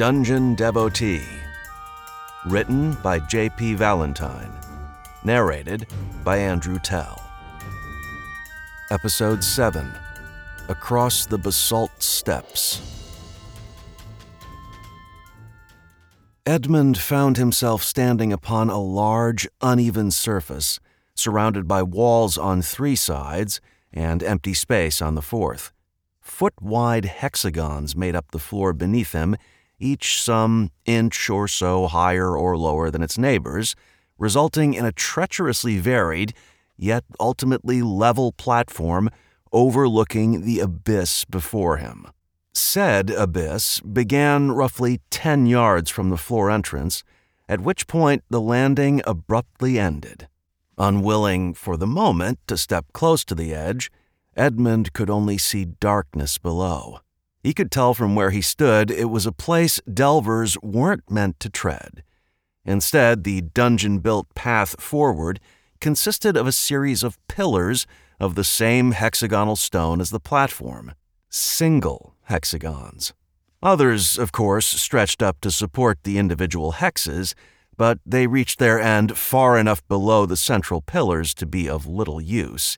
Dungeon Devotee. Written by J.P. Valentine. Narrated by Andrew Tell. Episode 7 Across the Basalt Steps. Edmund found himself standing upon a large, uneven surface, surrounded by walls on three sides and empty space on the fourth. Foot wide hexagons made up the floor beneath him, each some inch or so higher or lower than its neighbors, resulting in a treacherously varied, yet ultimately level platform overlooking the abyss before him. Said abyss began roughly 10 yards from the floor entrance, at which point the landing abruptly ended. Unwilling for the moment to step close to the edge, Edmund could only see darkness below. He could tell from where he stood it was a place delvers weren't meant to tread. Instead, the dungeon built path forward consisted of a series of pillars of the same hexagonal stone as the platform single hexagons. Others, of course, stretched up to support the individual hexes, but they reached their end far enough below the central pillars to be of little use.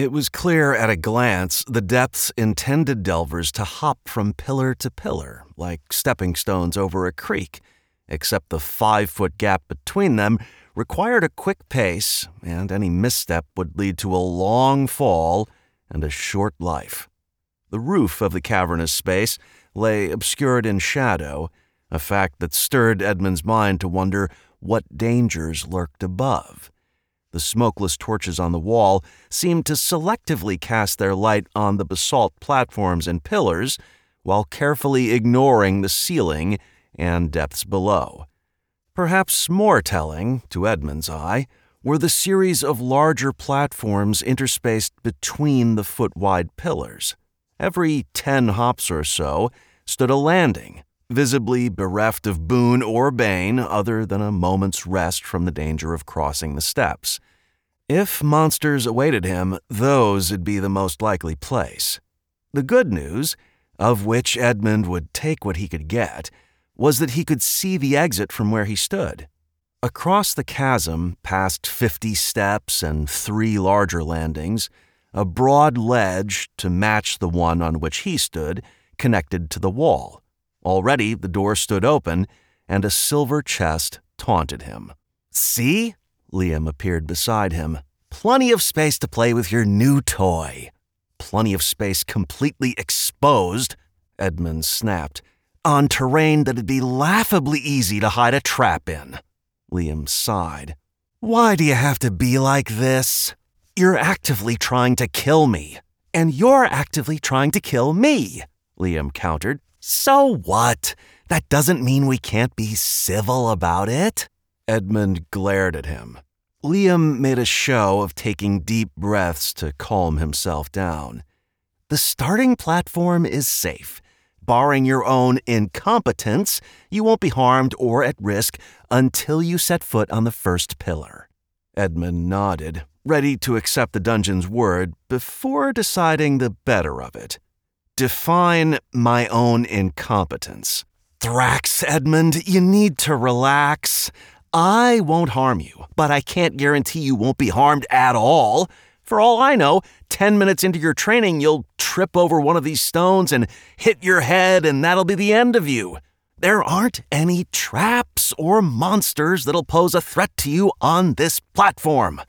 It was clear at a glance the depths intended delvers to hop from pillar to pillar, like stepping stones over a creek, except the five foot gap between them required a quick pace, and any misstep would lead to a long fall and a short life. The roof of the cavernous space lay obscured in shadow, a fact that stirred Edmund's mind to wonder what dangers lurked above. The smokeless torches on the wall seemed to selectively cast their light on the basalt platforms and pillars, while carefully ignoring the ceiling and depths below. Perhaps more telling, to Edmund's eye, were the series of larger platforms interspaced between the foot wide pillars. Every ten hops or so stood a landing, visibly bereft of boon or bane other than a moment's rest from the danger of crossing the steps. If monsters awaited him, those would be the most likely place. The good news, of which Edmund would take what he could get, was that he could see the exit from where he stood. Across the chasm, past fifty steps and three larger landings, a broad ledge to match the one on which he stood connected to the wall. Already the door stood open, and a silver chest taunted him. See? Liam appeared beside him. Plenty of space to play with your new toy. Plenty of space completely exposed, Edmund snapped, on terrain that'd be laughably easy to hide a trap in. Liam sighed. Why do you have to be like this? You're actively trying to kill me. And you're actively trying to kill me, Liam countered. So what? That doesn't mean we can't be civil about it. Edmund glared at him. Liam made a show of taking deep breaths to calm himself down. The starting platform is safe. Barring your own incompetence, you won't be harmed or at risk until you set foot on the first pillar. Edmund nodded, ready to accept the dungeon's word before deciding the better of it. Define my own incompetence. Thrax, Edmund, you need to relax. I won't harm you, but I can't guarantee you won't be harmed at all. For all I know, 10 minutes into your training, you'll trip over one of these stones and hit your head, and that'll be the end of you. There aren't any traps or monsters that'll pose a threat to you on this platform.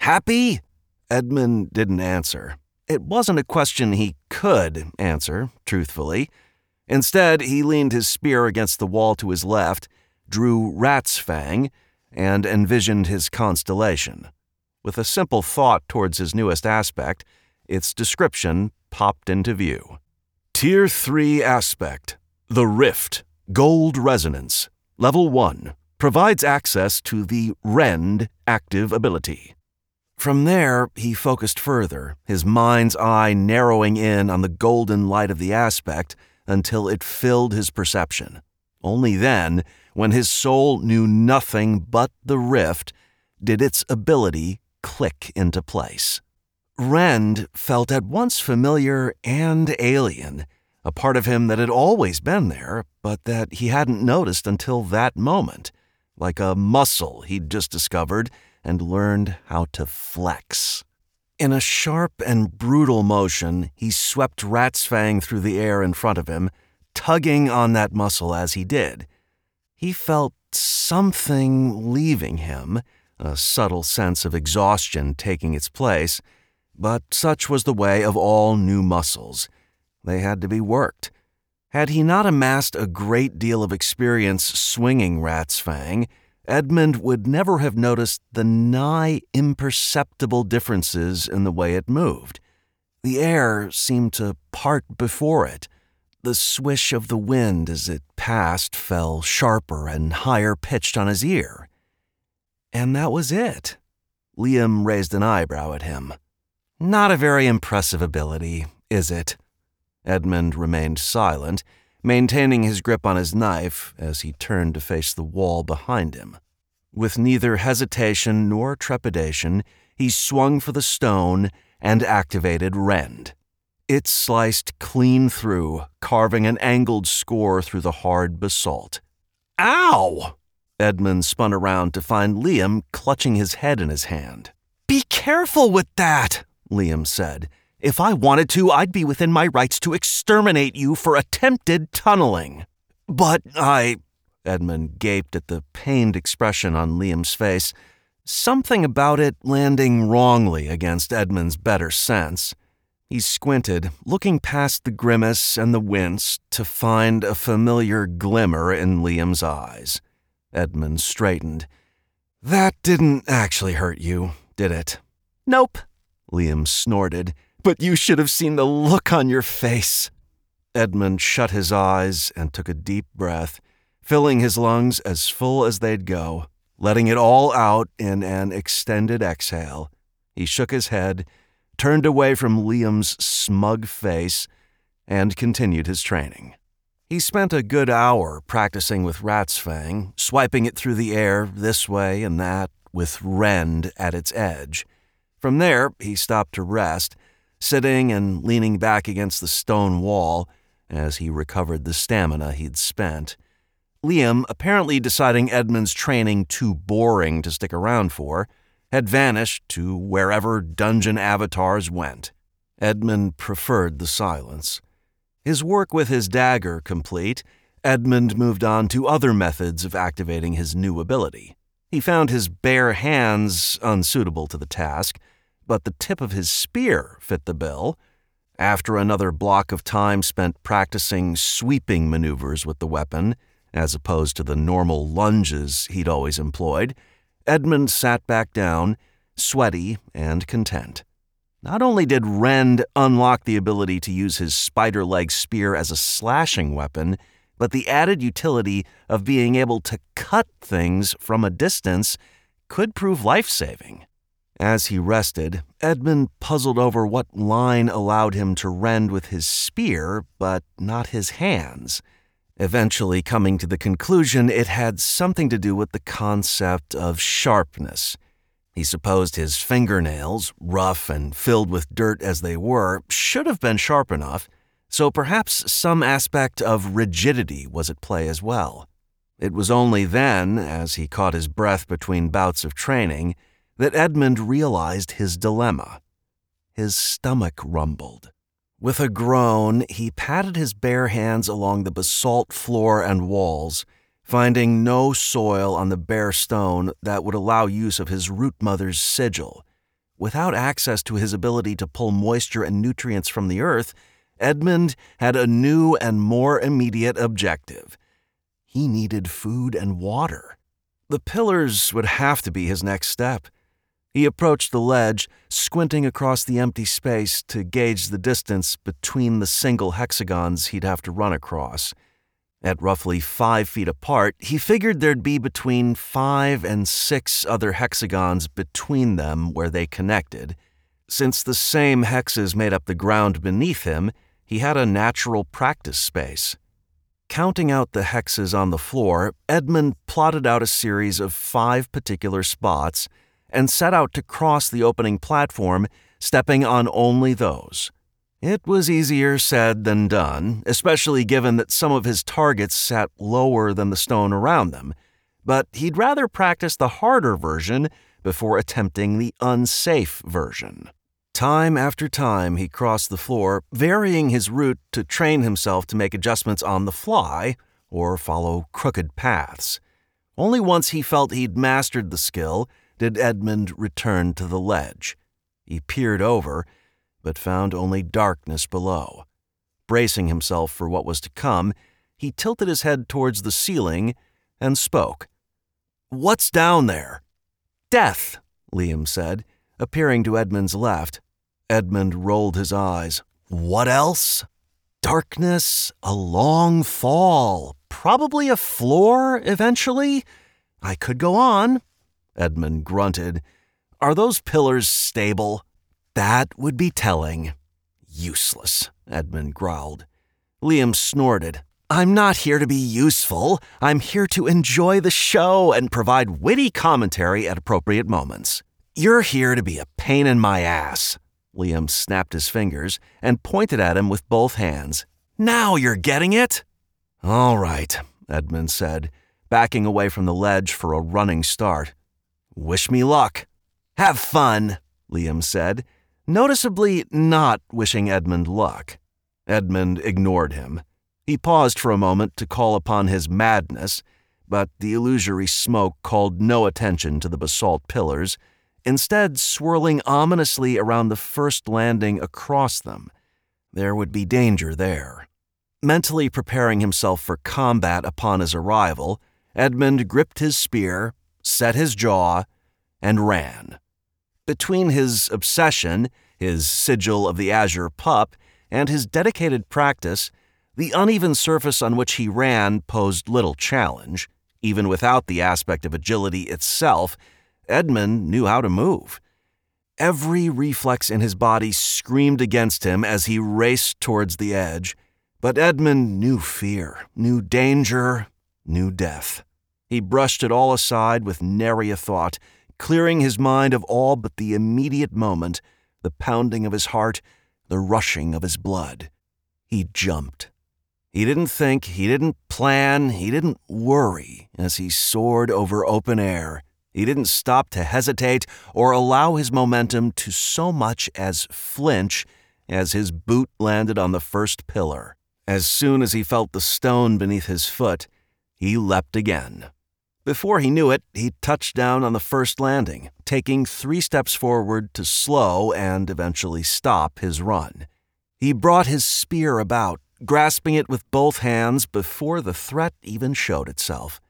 Happy? Edmund didn't answer. It wasn't a question he could answer, truthfully. Instead, he leaned his spear against the wall to his left, drew Rat's Fang, and envisioned his constellation. With a simple thought towards his newest aspect, its description popped into view. Tier 3 Aspect The Rift, Gold Resonance, Level 1, provides access to the Rend active ability. From there, he focused further, his mind's eye narrowing in on the golden light of the aspect until it filled his perception. Only then, when his soul knew nothing but the rift, did its ability click into place. Rend felt at once familiar and alien, a part of him that had always been there, but that he hadn't noticed until that moment, like a muscle he'd just discovered and learned how to flex. In a sharp and brutal motion, he swept Rat's Fang through the air in front of him, tugging on that muscle as he did. He felt something leaving him, a subtle sense of exhaustion taking its place, but such was the way of all new muscles. They had to be worked. Had he not amassed a great deal of experience swinging Rat's Fang, Edmund would never have noticed the nigh imperceptible differences in the way it moved. The air seemed to part before it. The swish of the wind as it passed fell sharper and higher pitched on his ear. And that was it. Liam raised an eyebrow at him. Not a very impressive ability, is it? Edmund remained silent maintaining his grip on his knife as he turned to face the wall behind him. With neither hesitation nor trepidation, he swung for the stone and activated Rend. It sliced clean through, carving an angled score through the hard basalt. Ow! Edmund spun around to find Liam clutching his head in his hand. Be careful with that, Liam said if I wanted to, I'd be within my rights to exterminate you for attempted tunneling. But I. Edmund gaped at the pained expression on Liam's face. Something about it landing wrongly against Edmund's better sense. He squinted, looking past the grimace and the wince to find a familiar glimmer in Liam's eyes. Edmund straightened. That didn't actually hurt you, did it? Nope, Liam snorted but you should have seen the look on your face. Edmund shut his eyes and took a deep breath, filling his lungs as full as they'd go, letting it all out in an extended exhale. He shook his head, turned away from Liam's smug face, and continued his training. He spent a good hour practicing with Rat's Fang, swiping it through the air this way and that, with Rend at its edge. From there, he stopped to rest sitting and leaning back against the stone wall as he recovered the stamina he'd spent. Liam, apparently deciding Edmund's training too boring to stick around for, had vanished to wherever dungeon avatars went. Edmund preferred the silence. His work with his dagger complete, Edmund moved on to other methods of activating his new ability. He found his bare hands unsuitable to the task, but the tip of his spear fit the bill. After another block of time spent practicing sweeping maneuvers with the weapon, as opposed to the normal lunges he'd always employed, Edmund sat back down, sweaty and content. Not only did Rend unlock the ability to use his spider leg spear as a slashing weapon, but the added utility of being able to cut things from a distance could prove life saving. As he rested, Edmund puzzled over what line allowed him to rend with his spear, but not his hands, eventually coming to the conclusion it had something to do with the concept of sharpness. He supposed his fingernails, rough and filled with dirt as they were, should have been sharp enough, so perhaps some aspect of rigidity was at play as well. It was only then, as he caught his breath between bouts of training, that Edmund realized his dilemma. His stomach rumbled. With a groan, he patted his bare hands along the basalt floor and walls, finding no soil on the bare stone that would allow use of his root mother's sigil. Without access to his ability to pull moisture and nutrients from the earth, Edmund had a new and more immediate objective. He needed food and water. The pillars would have to be his next step. He approached the ledge, squinting across the empty space to gauge the distance between the single hexagons he'd have to run across. At roughly five feet apart, he figured there'd be between five and six other hexagons between them where they connected. Since the same hexes made up the ground beneath him, he had a natural practice space. Counting out the hexes on the floor, Edmund plotted out a series of five particular spots and set out to cross the opening platform, stepping on only those. It was easier said than done, especially given that some of his targets sat lower than the stone around them, but he'd rather practice the harder version before attempting the unsafe version. Time after time, he crossed the floor, varying his route to train himself to make adjustments on the fly or follow crooked paths. Only once he felt he'd mastered the skill did Edmund return to the ledge. He peered over but found only darkness below. Bracing himself for what was to come, he tilted his head towards the ceiling and spoke. What's down there? Death, Liam said, appearing to Edmund's left. Edmund rolled his eyes. What else? Darkness, a long fall, probably a floor eventually. I could go on. Edmund grunted. Are those pillars stable? That would be telling. Useless, Edmund growled. Liam snorted. I'm not here to be useful. I'm here to enjoy the show and provide witty commentary at appropriate moments. You're here to be a pain in my ass. Liam snapped his fingers and pointed at him with both hands. Now you're getting it? All right, Edmund said, backing away from the ledge for a running start. Wish me luck. Have fun, Liam said, noticeably not wishing Edmund luck. Edmund ignored him. He paused for a moment to call upon his madness, but the illusory smoke called no attention to the basalt pillars, instead, swirling ominously around the first landing across them. There would be danger there. Mentally preparing himself for combat upon his arrival, Edmund gripped his spear, set his jaw, and ran. Between his obsession, his sigil of the azure pup, and his dedicated practice, the uneven surface on which he ran posed little challenge. Even without the aspect of agility itself, Edmund knew how to move. Every reflex in his body screamed against him as he raced towards the edge, but Edmund knew fear, knew danger, knew death. He brushed it all aside with nary a thought, clearing his mind of all but the immediate moment, the pounding of his heart, the rushing of his blood. He jumped. He didn't think, he didn't plan, he didn't worry as he soared over open air. He didn't stop to hesitate or allow his momentum to so much as flinch as his boot landed on the first pillar. As soon as he felt the stone beneath his foot, he leapt again. Before he knew it, he touched down on the first landing, taking three steps forward to slow and eventually stop his run. He brought his spear about, grasping it with both hands before the threat even showed itself.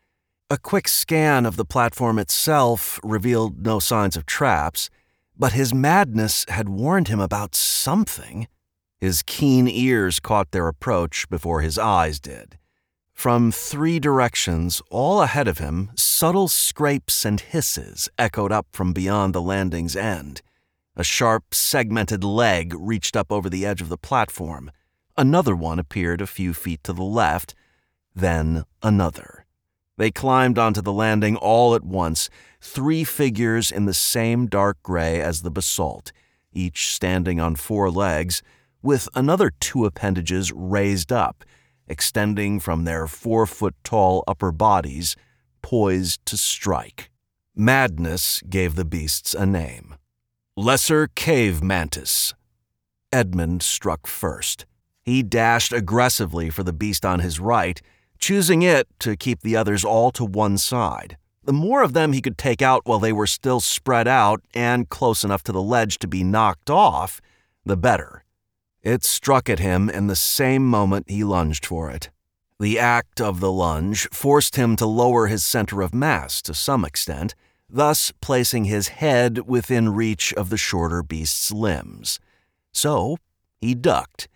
A quick scan of the platform itself revealed no signs of traps, but his madness had warned him about something. His keen ears caught their approach before his eyes did. From three directions, all ahead of him, subtle scrapes and hisses echoed up from beyond the landing's end. A sharp, segmented leg reached up over the edge of the platform. Another one appeared a few feet to the left, then another. They climbed onto the landing all at once, three figures in the same dark gray as the basalt, each standing on four legs, with another two appendages raised up extending from their four foot tall upper bodies, poised to strike. Madness gave the beasts a name Lesser Cave Mantis. Edmund struck first. He dashed aggressively for the beast on his right, choosing it to keep the others all to one side. The more of them he could take out while they were still spread out and close enough to the ledge to be knocked off, the better. It struck at him in the same moment he lunged for it. The act of the lunge forced him to lower his center of mass to some extent, thus placing his head within reach of the shorter beast's limbs. So he ducked.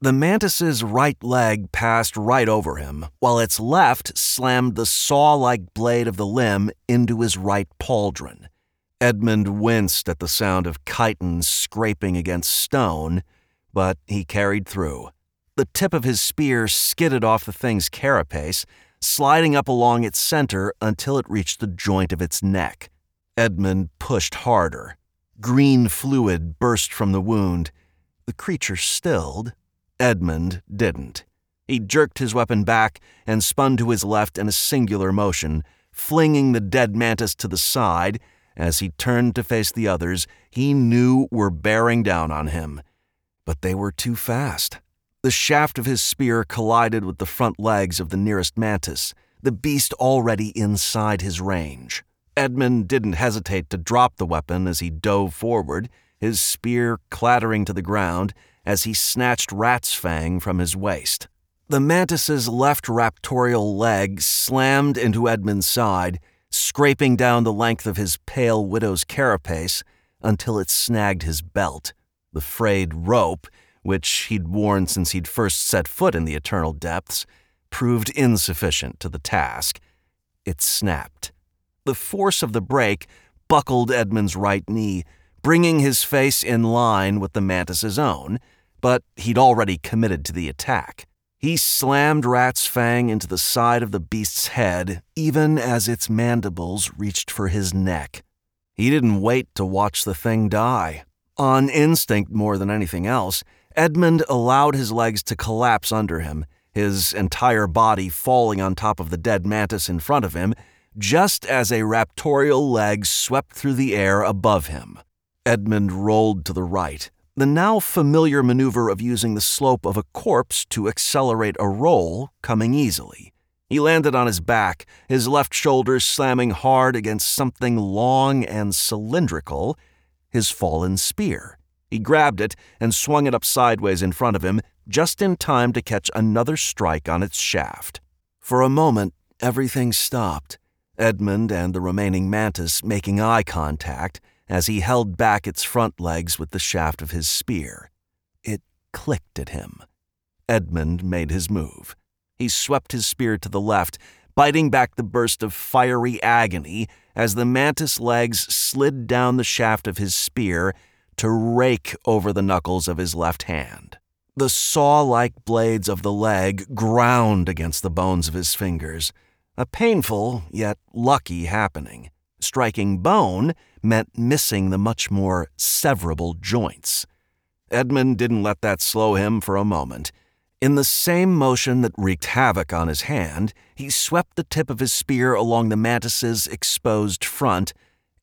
The mantis's right leg passed right over him, while its left slammed the saw like blade of the limb into his right pauldron. Edmund winced at the sound of chitons scraping against stone but he carried through. The tip of his spear skidded off the thing's carapace, sliding up along its center until it reached the joint of its neck. Edmund pushed harder. Green fluid burst from the wound. The creature stilled. Edmund didn't. He jerked his weapon back and spun to his left in a singular motion, flinging the dead mantis to the side. As he turned to face the others, he knew were bearing down on him. But they were too fast. The shaft of his spear collided with the front legs of the nearest mantis, the beast already inside his range. Edmund didn't hesitate to drop the weapon as he dove forward, his spear clattering to the ground as he snatched Rat's Fang from his waist. The mantis's left raptorial leg slammed into Edmund's side, scraping down the length of his pale widow's carapace until it snagged his belt. The frayed rope, which he'd worn since he'd first set foot in the eternal depths, proved insufficient to the task. It snapped. The force of the break buckled Edmund's right knee, bringing his face in line with the mantis's own, but he'd already committed to the attack. He slammed Rat's Fang into the side of the beast's head, even as its mandibles reached for his neck. He didn't wait to watch the thing die. On instinct more than anything else, Edmund allowed his legs to collapse under him, his entire body falling on top of the dead mantis in front of him, just as a raptorial leg swept through the air above him. Edmund rolled to the right, the now familiar maneuver of using the slope of a corpse to accelerate a roll coming easily. He landed on his back, his left shoulder slamming hard against something long and cylindrical his fallen spear. He grabbed it and swung it up sideways in front of him, just in time to catch another strike on its shaft. For a moment, everything stopped. Edmund and the remaining mantis making eye contact as he held back its front legs with the shaft of his spear. It clicked at him. Edmund made his move. He swept his spear to the left, biting back the burst of fiery agony as the mantis legs slid down the shaft of his spear to rake over the knuckles of his left hand. The saw like blades of the leg ground against the bones of his fingers, a painful yet lucky happening. Striking bone meant missing the much more severable joints. Edmund didn't let that slow him for a moment. In the same motion that wreaked havoc on his hand, he swept the tip of his spear along the mantis's exposed front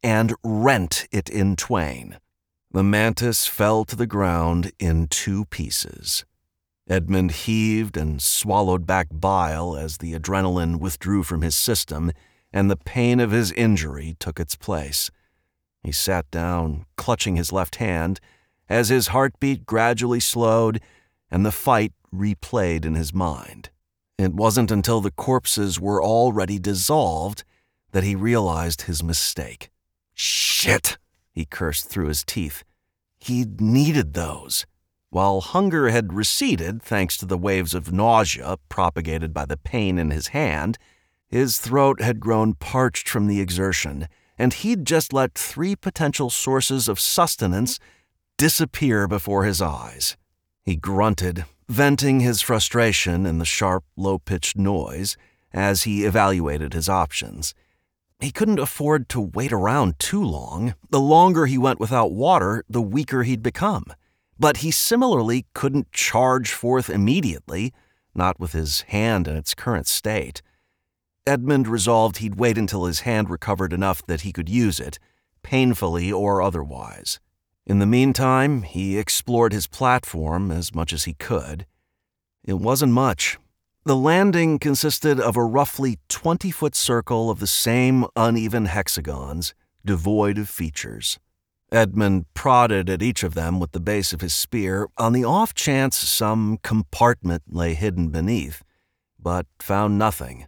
and rent it in twain. The mantis fell to the ground in two pieces. Edmund heaved and swallowed back bile as the adrenaline withdrew from his system and the pain of his injury took its place. He sat down, clutching his left hand, as his heartbeat gradually slowed and the fight replayed in his mind. It wasn't until the corpses were already dissolved that he realized his mistake. Shit! he cursed through his teeth. He'd needed those. While hunger had receded thanks to the waves of nausea propagated by the pain in his hand, his throat had grown parched from the exertion and he'd just let three potential sources of sustenance disappear before his eyes. He grunted, venting his frustration in the sharp, low pitched noise as he evaluated his options. He couldn't afford to wait around too long. The longer he went without water, the weaker he'd become. But he similarly couldn't charge forth immediately, not with his hand in its current state. Edmund resolved he'd wait until his hand recovered enough that he could use it, painfully or otherwise. In the meantime, he explored his platform as much as he could. It wasn't much. The landing consisted of a roughly 20 foot circle of the same uneven hexagons, devoid of features. Edmund prodded at each of them with the base of his spear on the off chance some compartment lay hidden beneath, but found nothing.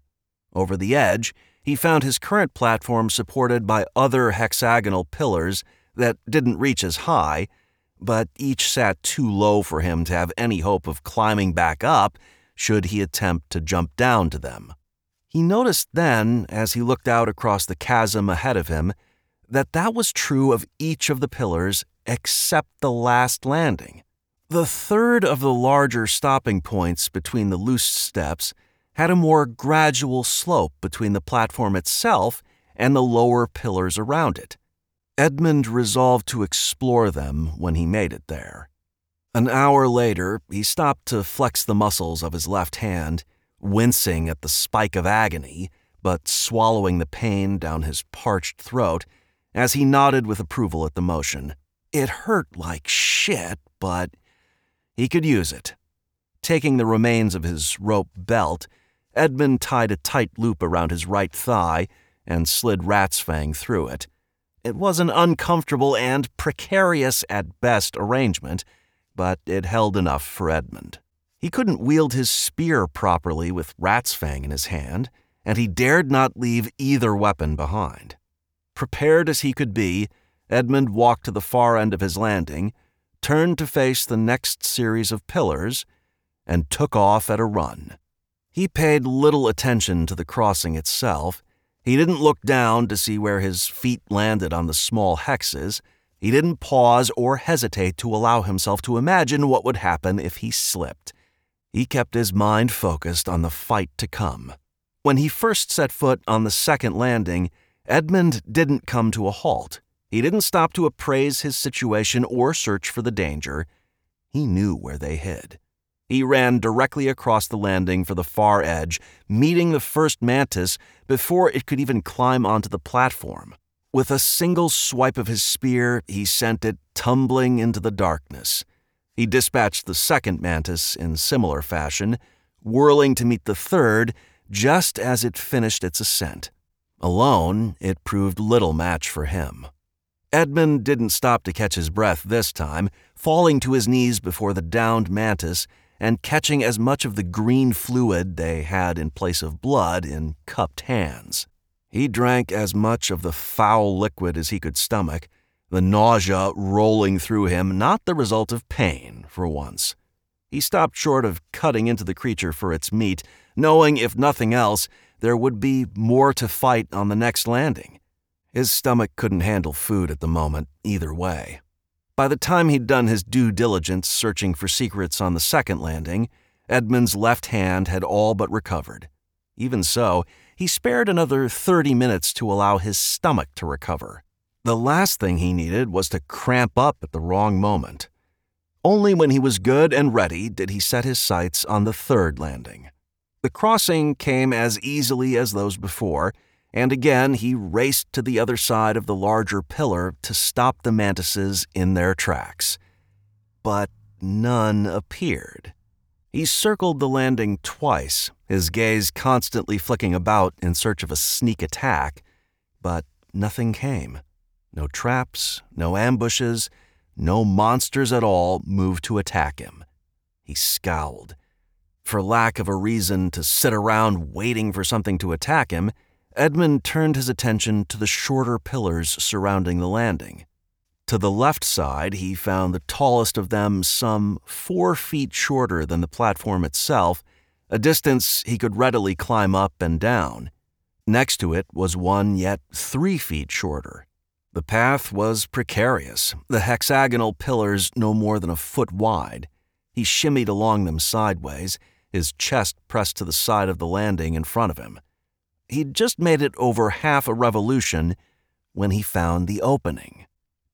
Over the edge, he found his current platform supported by other hexagonal pillars that didn't reach as high, but each sat too low for him to have any hope of climbing back up should he attempt to jump down to them. He noticed then, as he looked out across the chasm ahead of him, that that was true of each of the pillars except the last landing. The third of the larger stopping points between the loose steps had a more gradual slope between the platform itself and the lower pillars around it. Edmund resolved to explore them when he made it there. An hour later, he stopped to flex the muscles of his left hand, wincing at the spike of agony, but swallowing the pain down his parched throat as he nodded with approval at the motion. It hurt like shit, but he could use it. Taking the remains of his rope belt, Edmund tied a tight loop around his right thigh and slid Rat's Fang through it. It was an uncomfortable and precarious at best arrangement, but it held enough for Edmund. He couldn't wield his spear properly with Rat's Fang in his hand, and he dared not leave either weapon behind. Prepared as he could be, Edmund walked to the far end of his landing, turned to face the next series of pillars, and took off at a run. He paid little attention to the crossing itself. He didn't look down to see where his feet landed on the small hexes. He didn't pause or hesitate to allow himself to imagine what would happen if he slipped. He kept his mind focused on the fight to come. When he first set foot on the second landing, Edmund didn't come to a halt. He didn't stop to appraise his situation or search for the danger. He knew where they hid. He ran directly across the landing for the far edge, meeting the first mantis before it could even climb onto the platform. With a single swipe of his spear, he sent it tumbling into the darkness. He dispatched the second mantis in similar fashion, whirling to meet the third just as it finished its ascent. Alone, it proved little match for him. Edmund didn't stop to catch his breath this time, falling to his knees before the downed mantis and catching as much of the green fluid they had in place of blood in cupped hands. He drank as much of the foul liquid as he could stomach, the nausea rolling through him not the result of pain, for once. He stopped short of cutting into the creature for its meat, knowing, if nothing else, there would be more to fight on the next landing. His stomach couldn't handle food at the moment, either way. By the time he'd done his due diligence searching for secrets on the second landing, Edmund's left hand had all but recovered. Even so, he spared another 30 minutes to allow his stomach to recover. The last thing he needed was to cramp up at the wrong moment. Only when he was good and ready did he set his sights on the third landing. The crossing came as easily as those before, and again he raced to the other side of the larger pillar to stop the mantises in their tracks. But none appeared. He circled the landing twice, his gaze constantly flicking about in search of a sneak attack, but nothing came. No traps, no ambushes, no monsters at all moved to attack him. He scowled. For lack of a reason to sit around waiting for something to attack him, Edmund turned his attention to the shorter pillars surrounding the landing. To the left side, he found the tallest of them some four feet shorter than the platform itself, a distance he could readily climb up and down. Next to it was one yet three feet shorter. The path was precarious, the hexagonal pillars no more than a foot wide. He shimmied along them sideways, his chest pressed to the side of the landing in front of him. He'd just made it over half a revolution when he found the opening.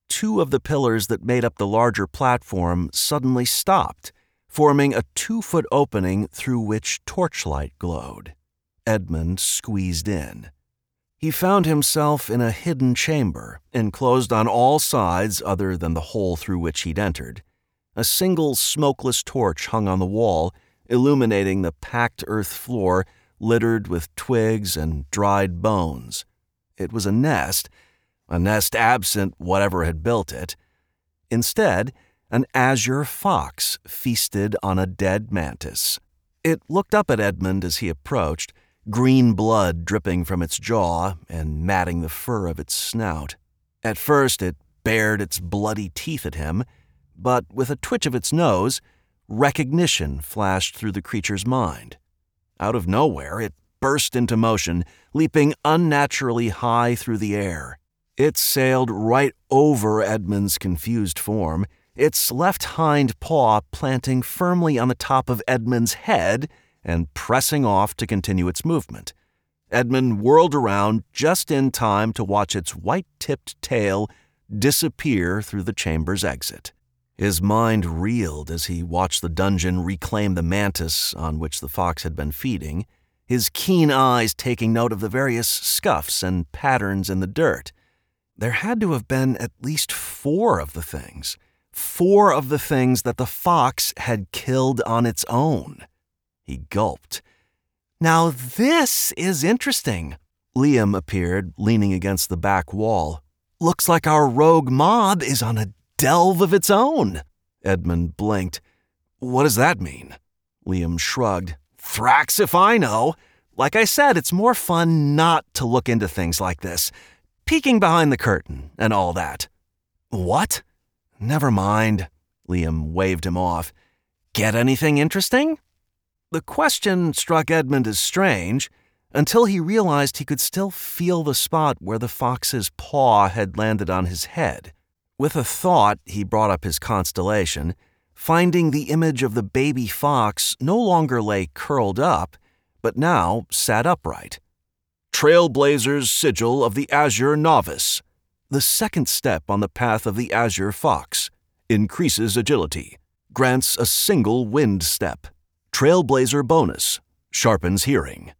Two of the pillars that made up the larger platform suddenly stopped, forming a two foot opening through which torchlight glowed. Edmund squeezed in. He found himself in a hidden chamber, enclosed on all sides other than the hole through which he'd entered. A single smokeless torch hung on the wall, illuminating the packed earth floor littered with twigs and dried bones. It was a nest, a nest absent whatever had built it. Instead, an azure fox feasted on a dead mantis. It looked up at Edmund as he approached, green blood dripping from its jaw and matting the fur of its snout. At first, it bared its bloody teeth at him, but with a twitch of its nose, recognition flashed through the creature's mind. Out of nowhere, it burst into motion, leaping unnaturally high through the air. It sailed right over Edmund's confused form, its left hind paw planting firmly on the top of Edmund's head and pressing off to continue its movement. Edmund whirled around just in time to watch its white tipped tail disappear through the chamber's exit. His mind reeled as he watched the dungeon reclaim the mantis on which the fox had been feeding, his keen eyes taking note of the various scuffs and patterns in the dirt. There had to have been at least four of the things. Four of the things that the fox had killed on its own. He gulped. Now, this is interesting. Liam appeared, leaning against the back wall. Looks like our rogue mob is on a delve of its own. Edmund blinked. What does that mean? Liam shrugged. Thrax if I know. Like I said, it's more fun not to look into things like this. Peeking behind the curtain and all that. What? Never mind. Liam waved him off. Get anything interesting? The question struck Edmund as strange until he realized he could still feel the spot where the fox's paw had landed on his head. With a thought, he brought up his constellation, finding the image of the baby fox no longer lay curled up, but now sat upright. Trailblazer's sigil of the Azure Novice, the second step on the path of the Azure Fox, increases agility, grants a single wind step. Trailblazer bonus sharpens hearing.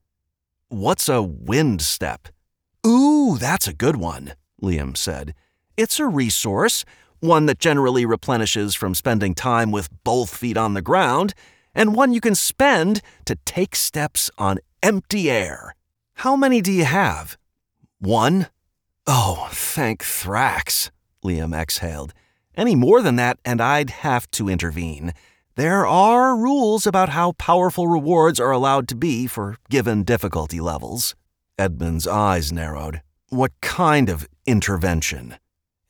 What's a wind step? Ooh, that's a good one, Liam said. It's a resource, one that generally replenishes from spending time with both feet on the ground, and one you can spend to take steps on empty air. How many do you have? One? Oh, thank Thrax, Liam exhaled. Any more than that, and I'd have to intervene. There are rules about how powerful rewards are allowed to be for given difficulty levels. Edmund's eyes narrowed. What kind of intervention?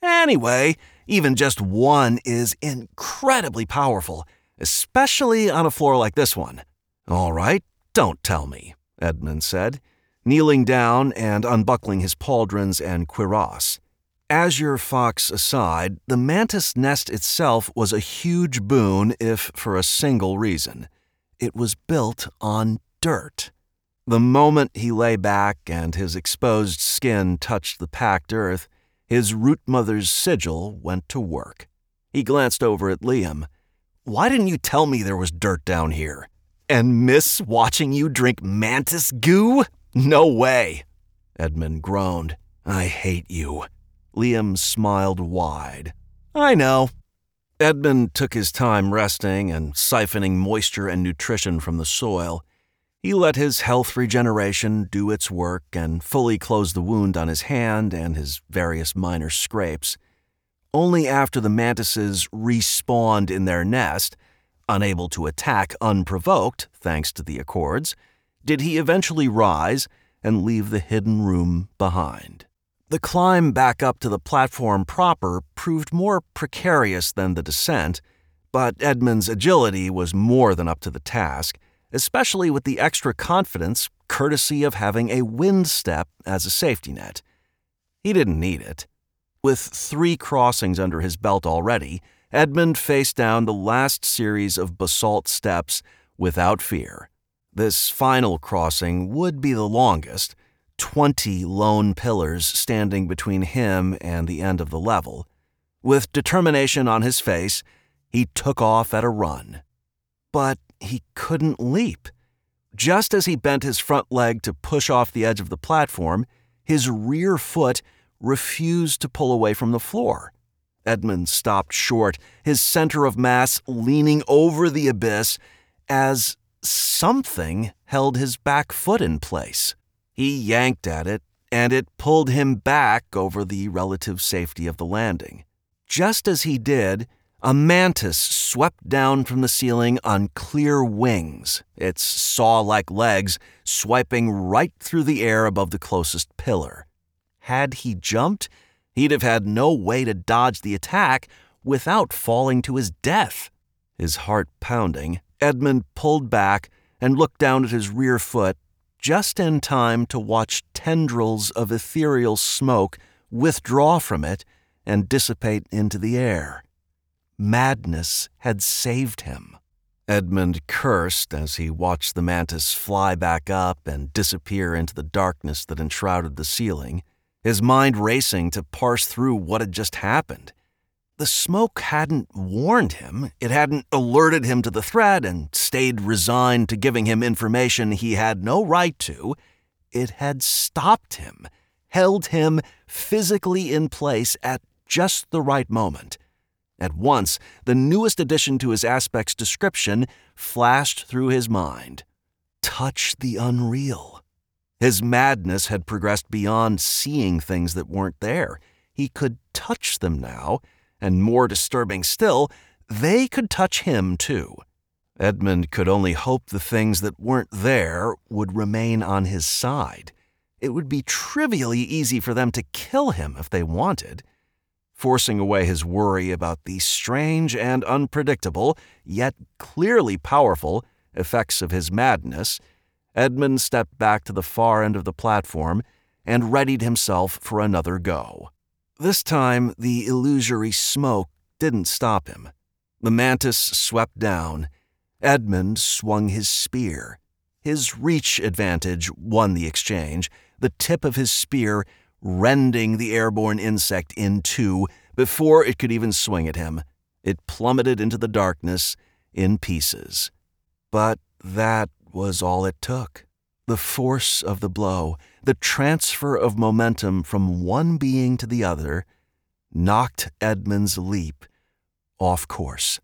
Anyway, even just one is incredibly powerful, especially on a floor like this one. All right, don't tell me, Edmund said, kneeling down and unbuckling his pauldrons and cuirass. Azure Fox aside, the mantis nest itself was a huge boon, if for a single reason. It was built on dirt. The moment he lay back and his exposed skin touched the packed earth, his root mother's sigil went to work. He glanced over at Liam. Why didn't you tell me there was dirt down here? And miss watching you drink mantis goo? No way! Edmund groaned. I hate you. Liam smiled wide. I know. Edmund took his time resting and siphoning moisture and nutrition from the soil. He let his health regeneration do its work and fully closed the wound on his hand and his various minor scrapes. Only after the mantises respawned in their nest, unable to attack unprovoked thanks to the Accords, did he eventually rise and leave the hidden room behind. The climb back up to the platform proper proved more precarious than the descent, but Edmund's agility was more than up to the task, especially with the extra confidence courtesy of having a wind step as a safety net. He didn't need it. With three crossings under his belt already, Edmund faced down the last series of basalt steps without fear. This final crossing would be the longest, 20 lone pillars standing between him and the end of the level. With determination on his face, he took off at a run. But he couldn't leap. Just as he bent his front leg to push off the edge of the platform, his rear foot refused to pull away from the floor. Edmund stopped short, his center of mass leaning over the abyss as something held his back foot in place. He yanked at it, and it pulled him back over the relative safety of the landing. Just as he did, a mantis swept down from the ceiling on clear wings, its saw like legs swiping right through the air above the closest pillar. Had he jumped, he'd have had no way to dodge the attack without falling to his death. His heart pounding, Edmund pulled back and looked down at his rear foot just in time to watch tendrils of ethereal smoke withdraw from it and dissipate into the air. Madness had saved him. Edmund cursed as he watched the mantis fly back up and disappear into the darkness that enshrouded the ceiling, his mind racing to parse through what had just happened. the smoke hadn't warned him, it hadn't alerted him to the threat and stayed resigned to giving him information he had no right to. It had stopped him, held him physically in place at just the right moment. At once, the newest addition to his aspect's description flashed through his mind touch the unreal. His madness had progressed beyond seeing things that weren't there. He could touch them now and more disturbing still, they could touch him too. Edmund could only hope the things that weren't there would remain on his side. It would be trivially easy for them to kill him if they wanted. Forcing away his worry about the strange and unpredictable, yet clearly powerful, effects of his madness, Edmund stepped back to the far end of the platform and readied himself for another go. This time, the illusory smoke didn't stop him. The mantis swept down. Edmund swung his spear. His reach advantage won the exchange, the tip of his spear rending the airborne insect in two before it could even swing at him. It plummeted into the darkness in pieces. But that was all it took. The force of the blow, the transfer of momentum from one being to the other, knocked Edmund's leap off course.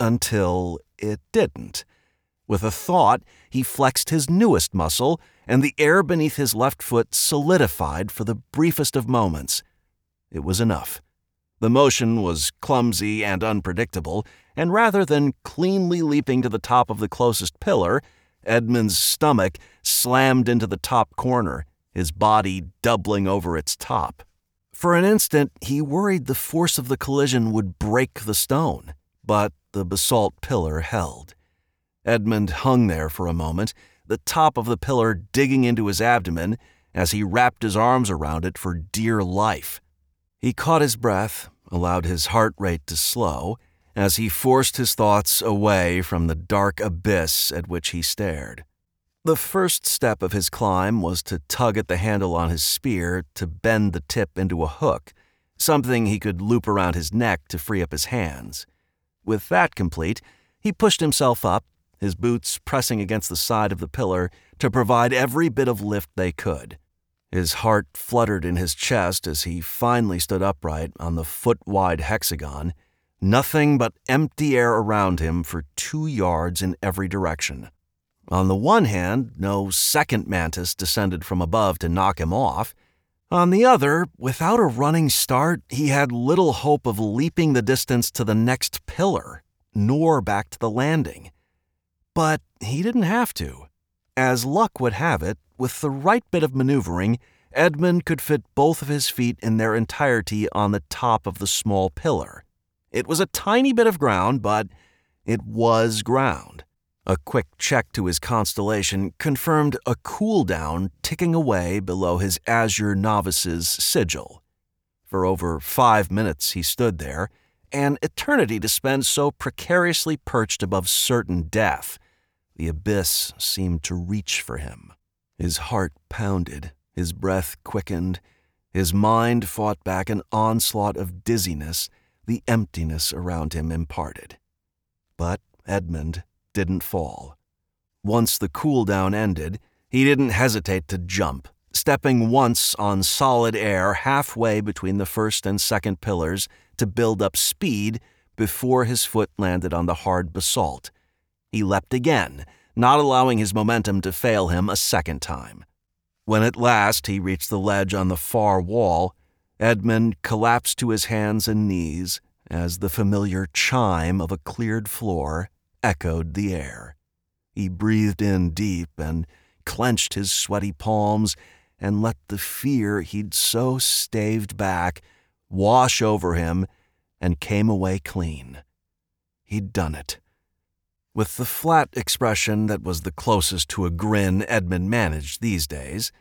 Until it didn't. With a thought, he flexed his newest muscle, and the air beneath his left foot solidified for the briefest of moments. It was enough. The motion was clumsy and unpredictable, and rather than cleanly leaping to the top of the closest pillar, Edmund's stomach slammed into the top corner, his body doubling over its top. For an instant, he worried the force of the collision would break the stone, but the basalt pillar held. Edmund hung there for a moment, the top of the pillar digging into his abdomen as he wrapped his arms around it for dear life. He caught his breath, allowed his heart rate to slow, as he forced his thoughts away from the dark abyss at which he stared. The first step of his climb was to tug at the handle on his spear to bend the tip into a hook, something he could loop around his neck to free up his hands. With that complete, he pushed himself up, his boots pressing against the side of the pillar to provide every bit of lift they could. His heart fluttered in his chest as he finally stood upright on the foot wide hexagon Nothing but empty air around him for two yards in every direction. On the one hand, no second mantis descended from above to knock him off. On the other, without a running start, he had little hope of leaping the distance to the next pillar, nor back to the landing. But he didn't have to. As luck would have it, with the right bit of maneuvering, Edmund could fit both of his feet in their entirety on the top of the small pillar. It was a tiny bit of ground, but it was ground. A quick check to his constellation confirmed a cooldown ticking away below his Azure Novice's sigil. For over five minutes he stood there, an eternity to spend so precariously perched above certain death. The abyss seemed to reach for him. His heart pounded, his breath quickened, his mind fought back an onslaught of dizziness the emptiness around him imparted. But Edmund didn't fall. Once the cool down ended, he didn't hesitate to jump, stepping once on solid air halfway between the first and second pillars to build up speed before his foot landed on the hard basalt. He leapt again, not allowing his momentum to fail him a second time. When at last he reached the ledge on the far wall, Edmund collapsed to his hands and knees as the familiar chime of a cleared floor echoed the air. He breathed in deep and clenched his sweaty palms and let the fear he'd so staved back wash over him and came away clean. He'd done it. With the flat expression that was the closest to a grin Edmund managed these days,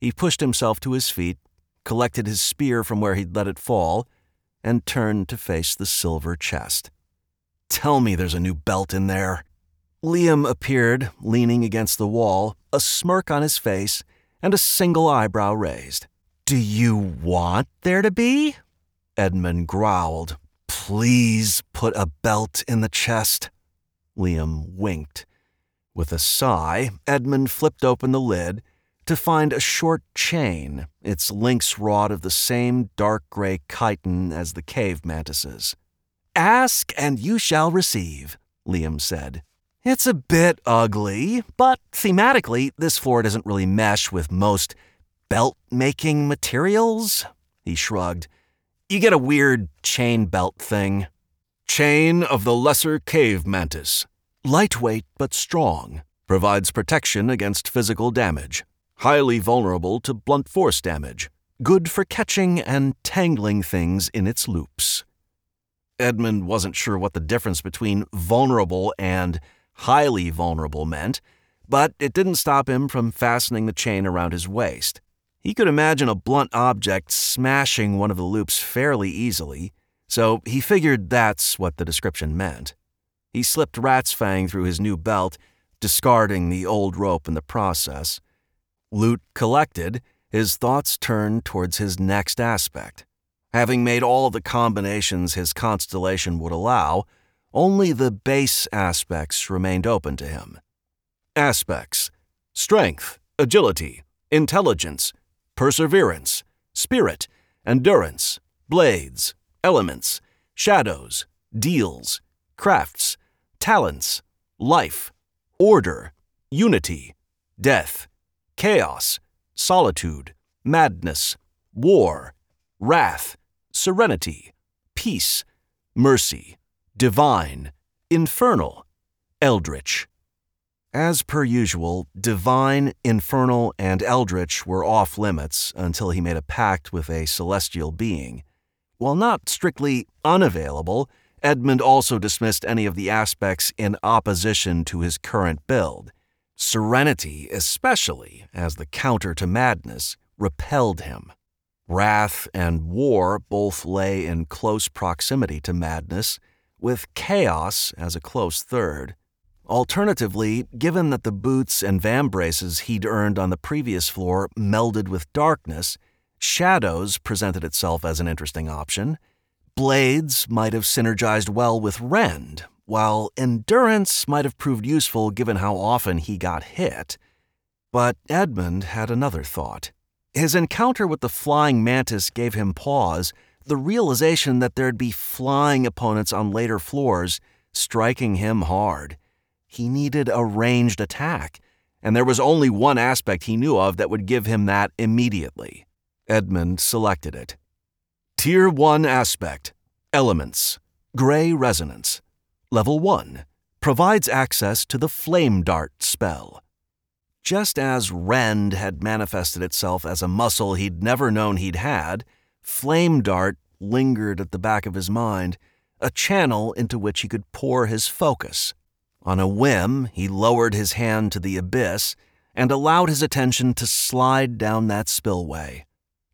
he pushed himself to his feet collected his spear from where he'd let it fall, and turned to face the silver chest. Tell me there's a new belt in there. Liam appeared, leaning against the wall, a smirk on his face, and a single eyebrow raised. Do you want there to be? Edmund growled, please put a belt in the chest? Liam winked. With a sigh, Edmund flipped open the lid to find a short chain, its links wrought of the same dark gray chitin as the cave mantises. Ask and you shall receive, Liam said. It's a bit ugly, but thematically, this floor doesn't really mesh with most belt making materials. He shrugged. You get a weird chain belt thing. Chain of the Lesser Cave Mantis. Lightweight but strong. Provides protection against physical damage. Highly vulnerable to blunt force damage. Good for catching and tangling things in its loops. Edmund wasn't sure what the difference between vulnerable and highly vulnerable meant, but it didn't stop him from fastening the chain around his waist. He could imagine a blunt object smashing one of the loops fairly easily, so he figured that's what the description meant. He slipped Rat's Fang through his new belt, discarding the old rope in the process. Loot collected, his thoughts turned towards his next aspect. Having made all the combinations his constellation would allow, only the base aspects remained open to him. Aspects strength, agility, intelligence, perseverance, spirit, endurance, blades, elements, shadows, deals, crafts, talents, life, order, unity, death, chaos, solitude, madness, war, wrath, serenity, peace, mercy, divine, infernal, eldritch. As per usual, divine, infernal, and eldritch were off limits until he made a pact with a celestial being. While not strictly unavailable, Edmund also dismissed any of the aspects in opposition to his current build. Serenity, especially as the counter to madness, repelled him. Wrath and war both lay in close proximity to madness, with chaos as a close third. Alternatively, given that the boots and vambraces he'd earned on the previous floor melded with darkness, shadows presented itself as an interesting option. Blades might have synergized well with Rend, while endurance might have proved useful given how often he got hit. But Edmund had another thought. His encounter with the flying mantis gave him pause, the realization that there'd be flying opponents on later floors, striking him hard. He needed a ranged attack, and there was only one aspect he knew of that would give him that immediately. Edmund selected it. Tier 1 aspect Elements Gray Resonance. Level 1 provides access to the Flame Dart spell. Just as Rend had manifested itself as a muscle he'd never known he'd had, Flame Dart lingered at the back of his mind, a channel into which he could pour his focus. On a whim, he lowered his hand to the abyss and allowed his attention to slide down that spillway.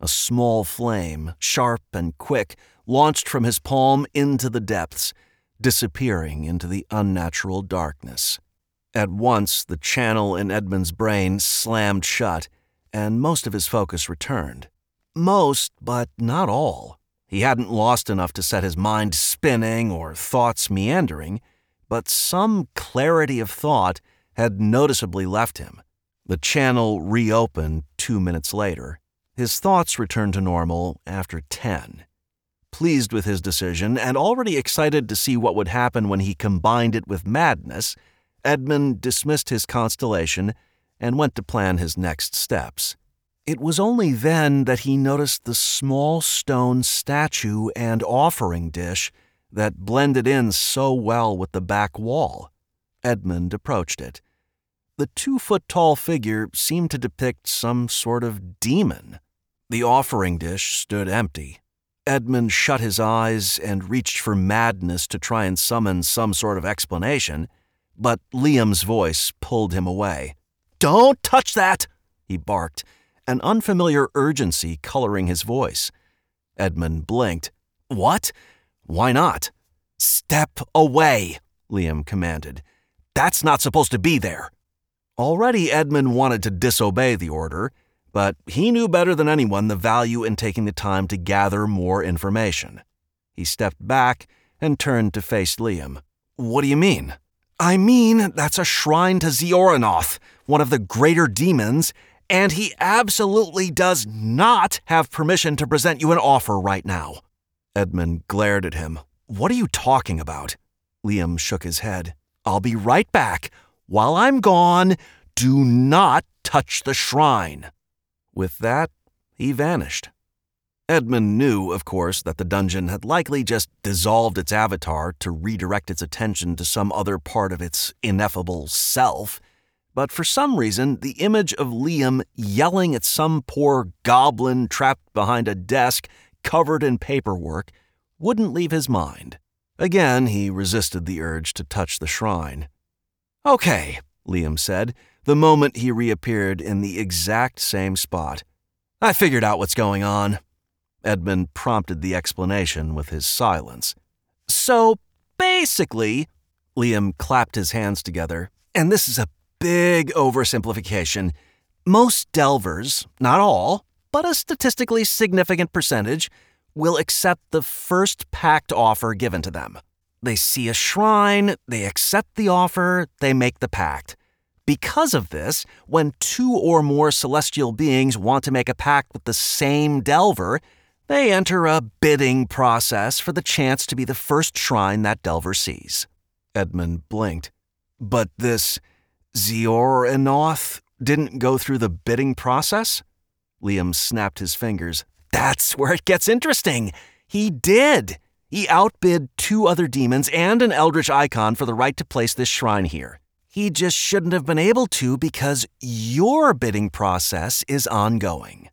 A small flame, sharp and quick, launched from his palm into the depths, disappearing into the unnatural darkness. At once, the channel in Edmund's brain slammed shut, and most of his focus returned. Most, but not all. He hadn't lost enough to set his mind spinning or thoughts meandering, but some clarity of thought had noticeably left him. The channel reopened two minutes later. His thoughts returned to normal after ten. Pleased with his decision and already excited to see what would happen when he combined it with madness, Edmund dismissed his constellation and went to plan his next steps. It was only then that he noticed the small stone statue and offering dish that blended in so well with the back wall. Edmund approached it. The two foot tall figure seemed to depict some sort of demon. The offering dish stood empty. Edmund shut his eyes and reached for madness to try and summon some sort of explanation but Liam's voice pulled him away. Don't touch that! he barked, an unfamiliar urgency coloring his voice. Edmund blinked. What? Why not? Step away, Liam commanded. That's not supposed to be there. Already, Edmund wanted to disobey the order, but he knew better than anyone the value in taking the time to gather more information. He stepped back and turned to face Liam. What do you mean? I mean, that's a shrine to Zioranoth, one of the greater demons, and he absolutely does not have permission to present you an offer right now. Edmund glared at him. What are you talking about? Liam shook his head. I'll be right back. While I'm gone, do not touch the shrine. With that, he vanished. Edmund knew, of course, that the dungeon had likely just dissolved its avatar to redirect its attention to some other part of its ineffable self. But for some reason, the image of Liam yelling at some poor goblin trapped behind a desk covered in paperwork wouldn't leave his mind. Again, he resisted the urge to touch the shrine. Okay, Liam said, the moment he reappeared in the exact same spot. I figured out what's going on. Edmund prompted the explanation with his silence. So, basically, Liam clapped his hands together, and this is a big oversimplification. Most delvers, not all, but a statistically significant percentage, will accept the first pact offer given to them. They see a shrine, they accept the offer, they make the pact. Because of this, when two or more celestial beings want to make a pact with the same delver, they enter a bidding process for the chance to be the first shrine that delver sees. Edmund blinked. But this Zioranoth didn't go through the bidding process? Liam snapped his fingers. That's where it gets interesting. He did. He outbid two other demons and an eldritch icon for the right to place this shrine here. He just shouldn't have been able to because your bidding process is ongoing.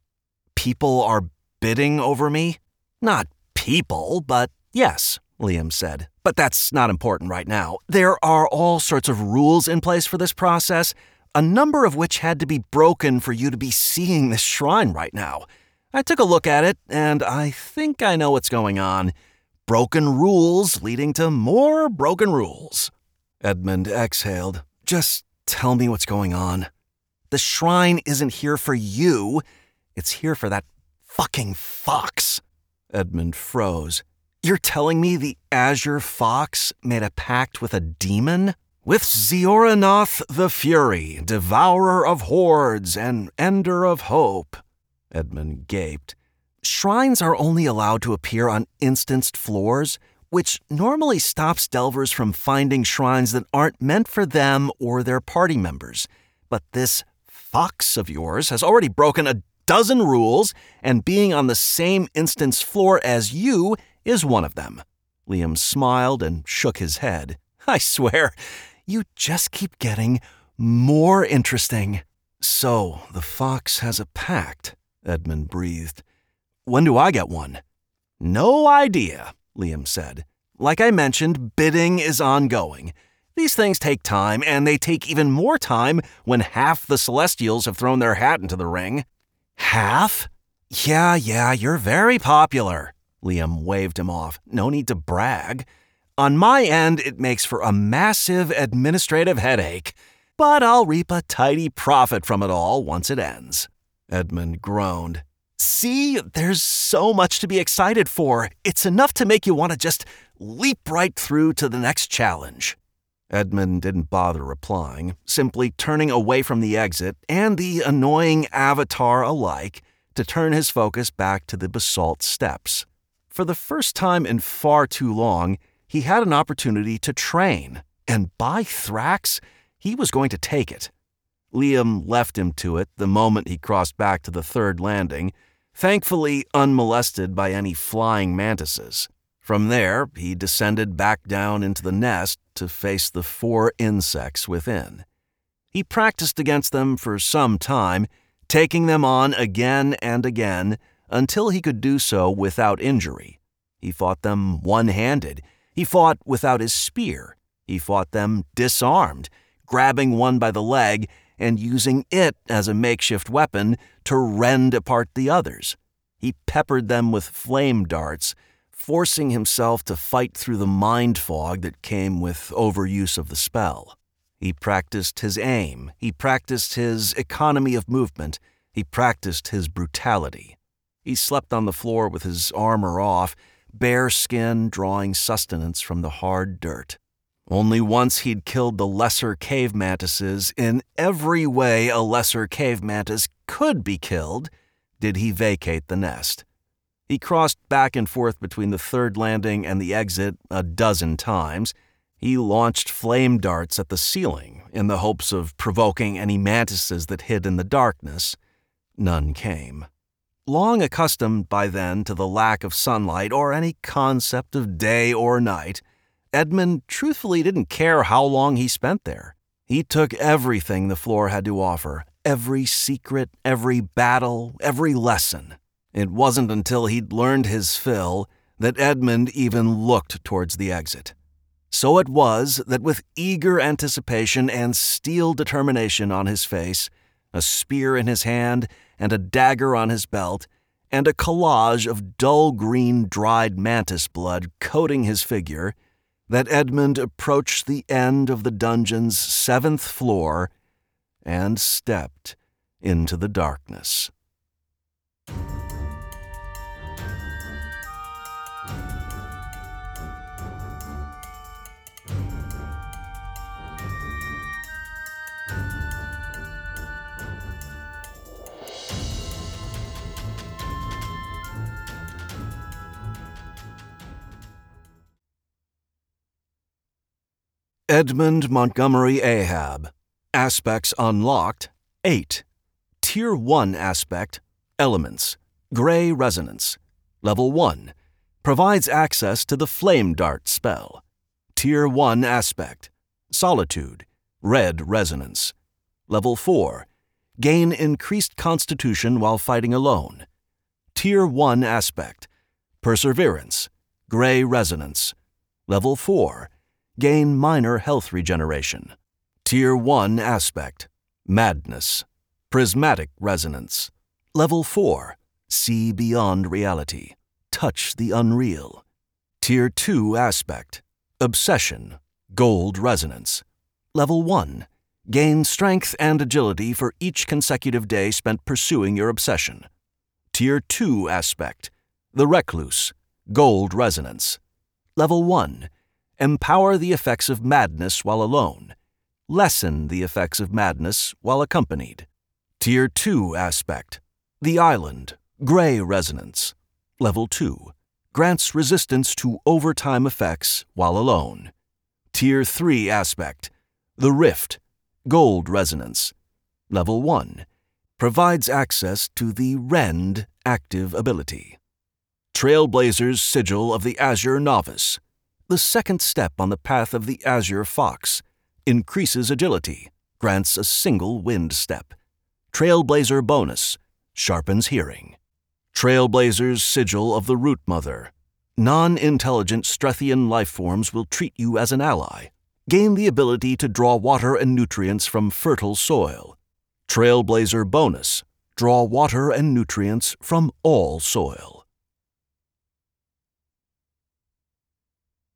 People are bidding over me? Not people, but yes, Liam said. But that's not important right now. There are all sorts of rules in place for this process, a number of which had to be broken for you to be seeing this shrine right now. I took a look at it, and I think I know what's going on. Broken rules leading to more broken rules. Edmund exhaled. Just tell me what's going on. The shrine isn't here for you, it's here for that fucking fox. Edmund froze. You're telling me the Azure Fox made a pact with a demon? With Zioranoth the Fury, devourer of hordes and ender of hope. Edmund gaped. Shrines are only allowed to appear on instanced floors, which normally stops delvers from finding shrines that aren't meant for them or their party members. But this fox of yours has already broken a dozen rules, and being on the same instance floor as you is one of them. Liam smiled and shook his head. I swear, you just keep getting more interesting. So, the fox has a pact. Edmund breathed. When do I get one? No idea, Liam said. Like I mentioned, bidding is ongoing. These things take time, and they take even more time when half the Celestials have thrown their hat into the ring. Half? Yeah, yeah, you're very popular. Liam waved him off. No need to brag. On my end, it makes for a massive administrative headache, but I'll reap a tidy profit from it all once it ends. Edmund groaned. See, there's so much to be excited for. It's enough to make you want to just leap right through to the next challenge. Edmund didn't bother replying, simply turning away from the exit and the annoying avatar alike to turn his focus back to the basalt steps. For the first time in far too long, he had an opportunity to train, and by Thrax, he was going to take it. Liam left him to it the moment he crossed back to the third landing, thankfully unmolested by any flying mantises. From there, he descended back down into the nest to face the four insects within. He practiced against them for some time, taking them on again and again until he could do so without injury. He fought them one handed. He fought without his spear. He fought them disarmed, grabbing one by the leg and using it as a makeshift weapon to rend apart the others. He peppered them with flame darts, forcing himself to fight through the mind fog that came with overuse of the spell. He practiced his aim, he practiced his economy of movement, he practiced his brutality. He slept on the floor with his armor off, bare skin drawing sustenance from the hard dirt. Only once he'd killed the lesser cave mantises in every way a lesser cave mantis could be killed did he vacate the nest. He crossed back and forth between the third landing and the exit a dozen times. He launched flame darts at the ceiling in the hopes of provoking any mantises that hid in the darkness. None came. Long accustomed by then to the lack of sunlight or any concept of day or night, Edmund truthfully didn't care how long he spent there. He took everything the floor had to offer every secret, every battle, every lesson. It wasn't until he'd learned his fill that Edmund even looked towards the exit. So it was that with eager anticipation and steel determination on his face, a spear in his hand and a dagger on his belt, and a collage of dull green dried mantis blood coating his figure, that Edmund approached the end of the dungeon's seventh floor and stepped into the darkness. Edmund Montgomery Ahab. Aspects unlocked 8. Tier 1 aspect Elements. Gray Resonance. Level 1. Provides access to the Flame Dart spell. Tier 1 aspect Solitude. Red Resonance. Level 4. Gain increased constitution while fighting alone. Tier 1 aspect Perseverance. Gray Resonance. Level 4 gain minor health regeneration. Tier 1 aspect Madness. Prismatic resonance. Level 4 See beyond reality. Touch the unreal. Tier 2 aspect Obsession. Gold resonance. Level 1 Gain strength and agility for each consecutive day spent pursuing your obsession. Tier 2 aspect The Recluse. Gold resonance. Level 1 Empower the effects of madness while alone. Lessen the effects of madness while accompanied. Tier 2 aspect. The Island. Gray Resonance. Level 2. Grants resistance to overtime effects while alone. Tier 3 aspect. The Rift. Gold Resonance. Level 1. Provides access to the Rend active ability. Trailblazer's Sigil of the Azure Novice the second step on the path of the Azure Fox, increases agility, grants a single wind step. Trailblazer bonus, sharpens hearing. Trailblazer's sigil of the Root Mother. Non intelligent Strethian life forms will treat you as an ally. Gain the ability to draw water and nutrients from fertile soil. Trailblazer bonus, draw water and nutrients from all soil.